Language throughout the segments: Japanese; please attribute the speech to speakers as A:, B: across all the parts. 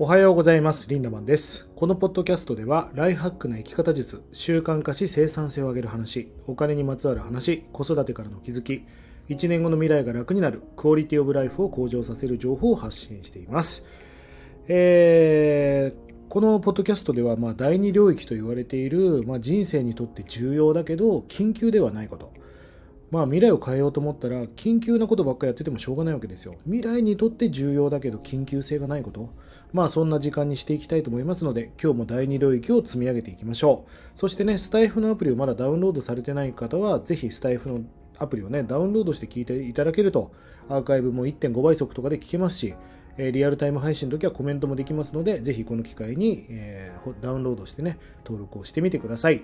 A: おはようございます。リンダマンです。このポッドキャストでは、ライフハックな生き方術、習慣化し生産性を上げる話、お金にまつわる話、子育てからの気づき、1年後の未来が楽になる、クオリティオブライフを向上させる情報を発信しています。えーこのポッドキャストでは、まあ、第二領域と言われている、まあ、人生にとって重要だけど、緊急ではないこと。まあ未来を変えようと思ったら緊急なことばっかやっててもしょうがないわけですよ。未来にとって重要だけど緊急性がないこと。まあそんな時間にしていきたいと思いますので今日も第二領域を積み上げていきましょう。そしてね、スタイフのアプリをまだダウンロードされてない方はぜひスタイフのアプリをね、ダウンロードして聞いていただけるとアーカイブも1.5倍速とかで聞けますし、えリアルタイム配信の時はコメントもできますのでぜひこの機会に、えーダウンロードしてね、登録をしてみてください。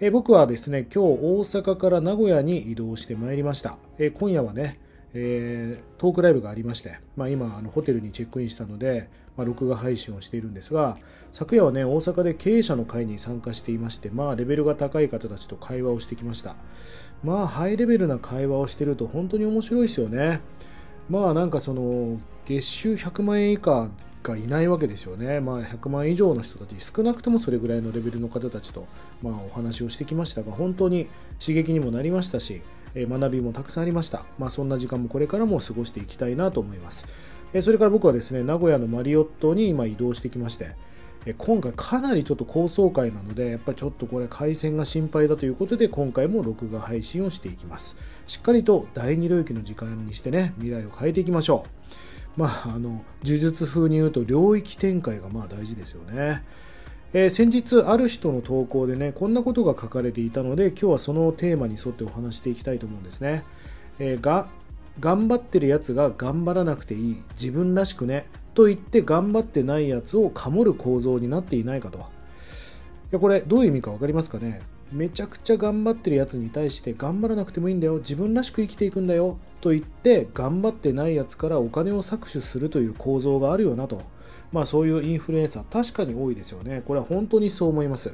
A: え僕はですね、今日大阪から名古屋に移動してまいりました。え今夜はね、えートークライブがありまして、まあ、今あのホテルにチェックインしたので、まあ、録画配信をしているんですが昨夜はね大阪で経営者の会に参加していましてまあレベルが高い方たちと会話をしてきました。まあハイレベルな会話をしてると本当に面白いですよね。まあなんかその月収100万円以下がいないわけですよね、まあ、100万以上の人たち少なくともそれぐらいのレベルの方たちと、まあ、お話をしてきましたが本当に刺激にもなりましたしえ学びもたくさんありました、まあ、そんな時間もこれからも過ごしていきたいなと思います。えそれから僕はですね名古屋のマリオットに今移動してきましてえ今回かなりちょっと高層階なのでやっぱりちょっとこれ回線が心配だということで今回も録画配信をしていきます。しっかりと第二領域の時間にしてね未来を変えていきましょう。まああの呪術風に言うと領域展開がまあ大事ですよね。えー先日ある人の投稿でねこんなことが書かれていたので今日はそのテーマに沿ってお話していきたいと思うんですね、えーが頑張ってるやつが頑張らなくていい。自分らしくね。と言って頑張ってないやつをかもる構造になっていないかと。いやこれどういう意味か分かりますかね？めちゃくちゃ頑張ってるやつに対して頑張らなくてもいいんだよ。自分らしく生きていくんだよ。と言って頑張ってないやつからお金を搾取するという構造があるよなと。まあそういうインフルエンサー確かに多いですよね。これは本当にそう思います。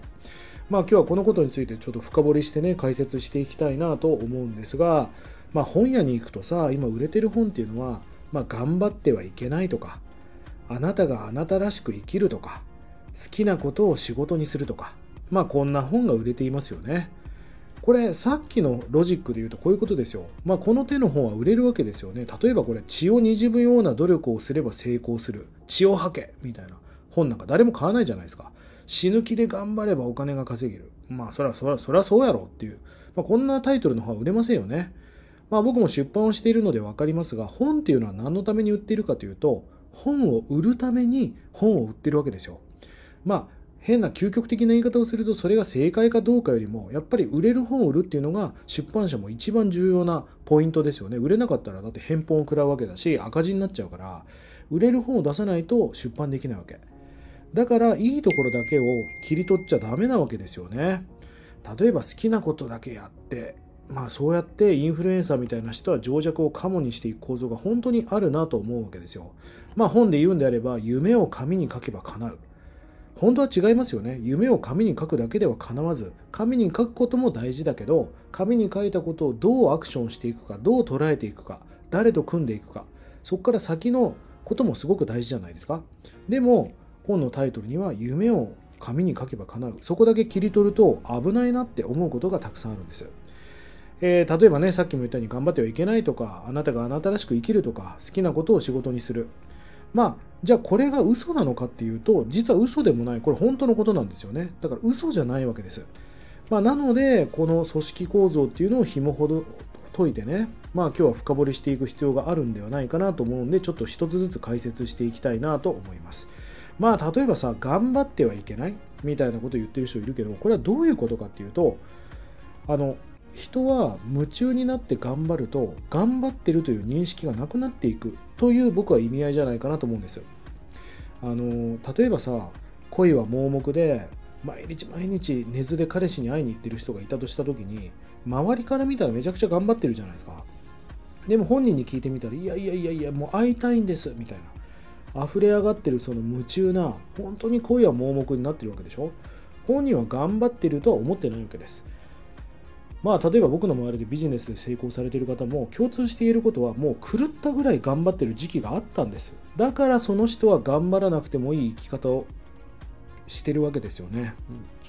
A: まあ今日はこのことについてちょっと深掘りしてね解説していきたいなと思うんですがまあ本屋に行くとさ今売れてる本っていうのはまあ頑張ってはいけないとかあなたがあなたらしく生きるとか好きなことを仕事にするとかまあこんな本が売れていますよねこれさっきのロジックで言うとこういうことですよ。まあこの手の本は売れるわけですよね。例えばこれ血を滲むような努力をすれば成功する。血を吐けみたいな本なんか誰も買わないじゃないですか。死ぬ気で頑張ればお金が稼げる。まあそらそらそらそうやろっていう。まあこんなタイトルの本は売れませんよね。まあ僕も出版をしているので分かりますが、本っていうのは何のために売っているかというと、本を売るために本を売ってるわけですよ。まあ変な究極的な言い方をするとそれが正解かどうかよりもやっぱり売れる本を売るっていうのが出版社も一番重要なポイントですよね。売れなかったらだって返本を食らうわけだし赤字になっちゃうから売れる本を出さないと出版できないわけ。だからいいところだけを切り取っちゃダメなわけですよね。例えば好きなことだけやってまあそうやってインフルエンサーみたいな人は情弱をカモにしていく構造が本当にあるなと思うわけですよ。まあ本で言うんであれば夢を紙に書けば叶う。本当は違いますよね。夢を紙に書くだけでは叶わず紙に書くことも大事だけど紙に書いたことをどうアクションしていくかどう捉えていくか誰と組んでいくかそこから先のこともすごく大事じゃないですか。でも本のタイトルには夢を紙に書けば叶う。そこだけ切り取ると危ないなって思うことがたくさんあるんです。えー例えばねさっきも言ったように頑張ってはいけないとかあなたがあなたらしく生きるとか好きなことを仕事にする。まあじゃあこれが嘘なのかっていうと実は嘘でもない。これ本当のことなんですよね。だから嘘じゃないわけです、まあ、なのでこの組織構造っていうのを紐ほど解いてね。まあ今日は深掘りしていく必要があるんではないかなと思うんでちょっと一つずつ解説していきたいなと思います。まあ例えばさ頑張ってはいけない。みたいなことを言ってる人いるけどこれはどういうことかっていうとあの人は夢中になって頑張ると頑張ってるという認識がなくなっていく。という僕は意味合いじゃないかなと思うんですあの例えばさ恋は盲目で毎日毎日寝ずで彼氏に会いに行ってる人がいたとした時に周りから見たらめちゃくちゃ頑張ってるじゃないですか。でも本人に聞いてみたらいやいやいやいやもう会いたいんですみたいな。溢れ上がってるその夢中な本当に恋は盲目になってるわけでしょ。本人は頑張ってるとは思ってないわけです。まあ例えば僕の周りでビジネスで成功されている方も共通して言えることはもう狂ったぐらい頑張ってる時期があったんですだからその人は頑張らなくてもいい生き方をしてるわけですよね。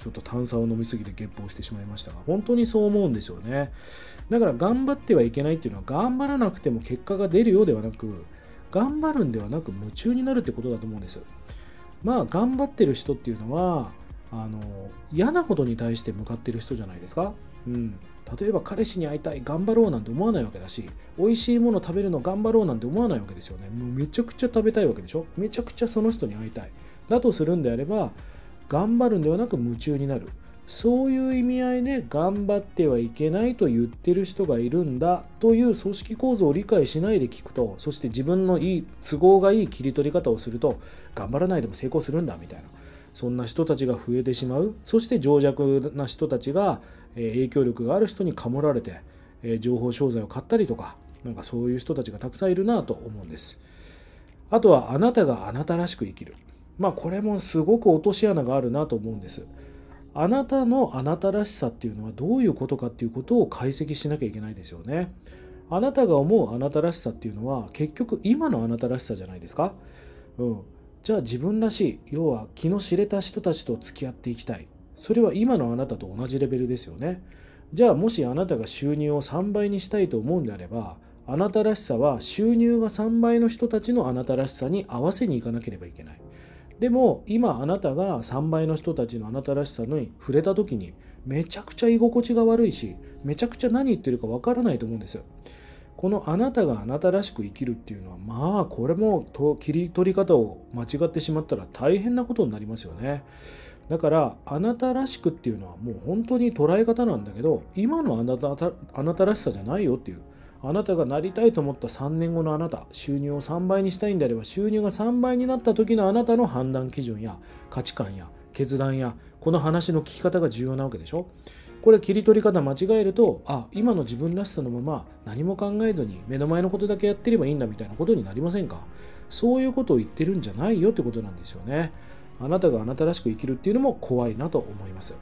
A: ちょっと炭酸を飲みすぎてゲップをしてしまいましたが、本当にそう思うんですよね。だから頑張ってはいけないっていうのは、頑張らなくても結果が出るようではなく、頑張るんではなく夢中になるってことだと思うんです。まあ、頑張ってる人っていうのは、あの嫌なことに対して向かってる人じゃないですか。うん、例えば彼氏に会いたい頑張ろうなんて思わないわけだし美味しいもの食べるの頑張ろうなんて思わないわけですよね。もうめちゃくちゃ食べたいわけでしょ？めちゃくちゃその人に会いたい。だとするんであれば頑張るんではなく夢中になる。そういう意味合いで頑張ってはいけないと言ってる人がいるんだという組織構造を理解しないで聞くとそして自分のいい都合がいい切り取り方をすると頑張らないでも成功するんだみたいな。そんな人たちが増えてしまう。そして情弱な人たちが影響力がある人にかもられて情報商材を買ったりとかなんかそういう人たちがたくさんいるなと思うんですあとはあなたがあなたらしく生きるまあこれもすごく落とし穴があるなと思うんです。あなたのあなたらしさっていうのはどういうことかっていうことを解析しなきゃいけないですよね。あなたが思うあなたらしさっていうのは結局今のあなたらしさじゃないですか？うん。じゃあ自分らしい、要は気の知れた人たちと付き合っていきたい。それは今のあなたと同じレベルですよね。じゃあもしあなたが収入を3倍にしたいと思うんであれば、あなたらしさは収入が3倍の人たちのあなたらしさに合わせにいかなければいけない。でも今あなたが3倍の人たちのあなたらしさに触れた時にめちゃくちゃ居心地が悪いしめちゃくちゃ何言ってるかわからないと思うんですよ。このあなたがあなたらしく生きるっていうのはまあこれも切り取り方を間違ってしまったら大変なことになりますよね。だからあなたらしくっていうのはもう本当に捉え方なんだけど今のあなたあなたらしさじゃないよっていうあなたがなりたいと思った3年後のあなた、収入を3倍にしたいんであれば、収入が3倍になった時のあなたの判断基準や価値観や決断や、この話の聞き方が重要なわけでしょ。これ切り取り方間違えると、あ、今の自分らしさのまま何も考えずに目の前のことだけやってればいいんだみたいなことになりませんかそういうことを言ってるんじゃないよってことなんですよね。あなたがあなたらしく生きるっていうのも怖いなと思います。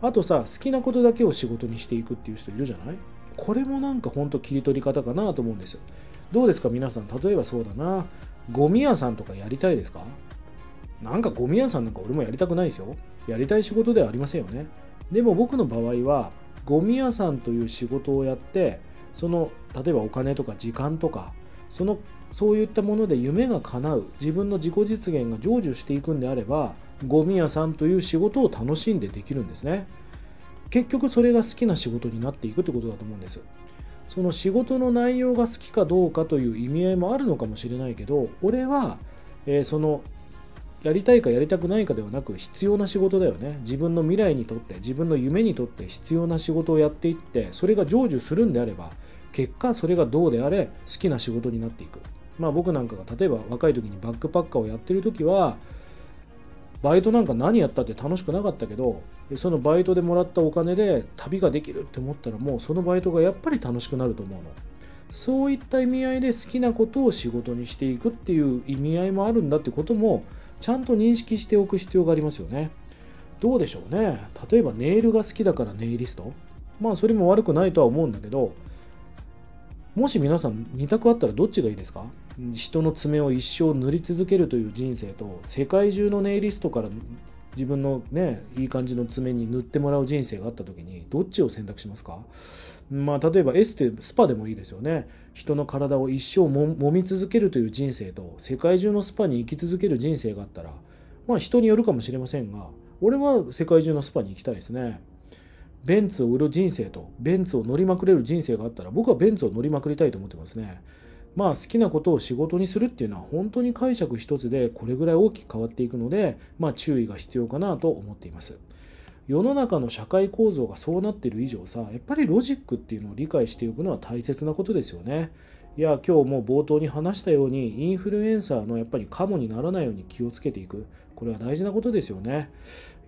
A: あとさ、好きなことだけを仕事にしていくっていう人いるじゃない？これもなんかほんと切り取り方かなと思うんです。どうですか？皆さん、例えばそうだな、ゴミ屋さんとかやりたいですか？なんかゴミ屋さんなんか俺もやりたくないですよ。やりたい仕事ではありませんよね。でも僕の場合は、ゴミ屋さんという仕事をやって、その、例えばお金とか時間とか、その、そういったもので夢が叶う、自分の自己実現が成就していくんであれば、ゴミ屋さんという仕事を楽しんでできるんですね。結局それが好きな仕事になっていくってことだと思うんです。その仕事の内容が好きかどうかという意味合いもあるのかもしれないけど俺は、えー、そのやりたいかやりたくないかではなく必要な仕事だよね。自分の未来にとって自分の夢にとって必要な仕事をやっていってそれが成就するんであれば結果それがどうであれ好きな仕事になっていく。まあ僕なんかが例えば若い時にバックパッカーをやってる時はバイトなんか何やったって楽しくなかったけどそのバイトでもらったお金で旅ができるって思ったらもうそのバイトがやっぱり楽しくなると思うの。そういった意味合いで好きなことを仕事にしていくっていう意味合いもあるんだってこともちゃんと認識しておく必要がありますよね。どうでしょうね。例えばネイルが好きだからネイリスト。まあそれも悪くないとは思うんだけどもし皆さん2択あったらどっちがいいですか？人の爪を一生塗り続けるという人生と世界中のネイリストから自分のねいい感じの爪に塗ってもらう人生があった時にどっちを選択しますか？まあ例えばエステスパでもいいですよね。人の体を一生もみ続けるという人生と世界中のスパに生き続ける人生があったらまあ人によるかもしれませんが俺は世界中のスパに行きたいですね。ベンツを売る人生とベンツを乗りまくれる人生があったら僕はベンツを乗りまくりたいと思ってますねまあ好きなことを仕事にするっていうのは本当に解釈一つでこれぐらい大きく変わっていくので、まあ注意が必要かなと思っています。世の中の社会構造がそうなってる以上さ、やっぱりロジックっていうのを理解しておくのは大切なことですよね。いや、今日も冒頭に話したように、インフルエンサーのやっぱりカモにならないように気をつけていく。これは大事なことですよね。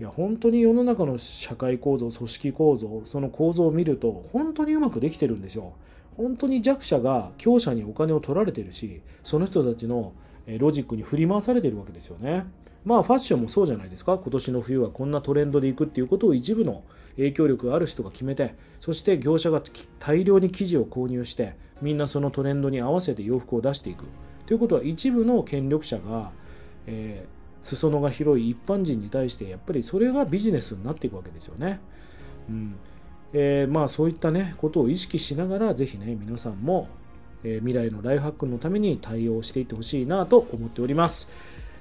A: いや、本当に世の中の社会構造、組織構造、その構造を見ると、本当にうまくできてるんですよ。本当に弱者が強者にお金を取られてるしその人たちのロジックに振り回されてるわけですよねまあファッションもそうじゃないですか今年の冬はこんなトレンドでいくっていうことを一部の影響力がある人が決めてそして業者が大量に生地を購入してみんなそのトレンドに合わせて洋服を出していくということは一部の権力者が、えー、裾野が広い一般人に対してやっぱりそれがビジネスになっていくわけですよね。うんえー、まあそういったねことを意識しながらぜひね皆さんも、えー、未来のライフハックのために対応していってほしいなと思っております。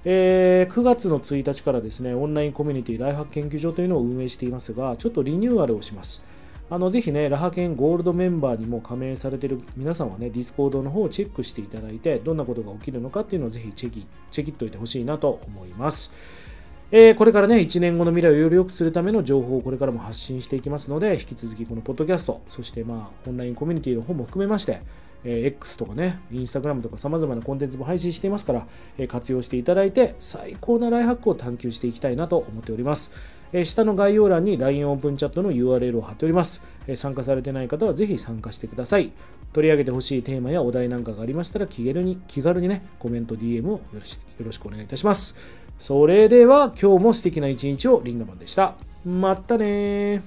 A: えー、9月の1日からですね、オンラインコミュニティライフハック研究所というのを運営していますが、ちょっとリニューアルをします。あのぜひね、ラハ研ゴールドメンバーにも加盟されている皆さんはね、ディスコードの方をチェックしていただいて、どんなことが起きるのかっていうのをぜひチェキチェキっといてほしいなと思います。えー、これからね、1年後の未来をより良くするための情報をこれからも発信していきますので、引き続きこのポッドキャスト、そしてまあ、オンラインコミュニティの方も含めまして、え X とかね、インスタグラムとか様々なコンテンツも配信していますから、え活用していただいて、最高なライハックを探求していきたいなと思っております。え下の概要欄に LINE オープンチャットの URL を貼っております。え参加されてない方はぜひ参加してください。取り上げてほしいテーマやお題なんかがありましたら気軽に気軽にね、コメント、DM をよろしくお願いいたします。それでは今日も素敵な一日をリンガマンでした。またね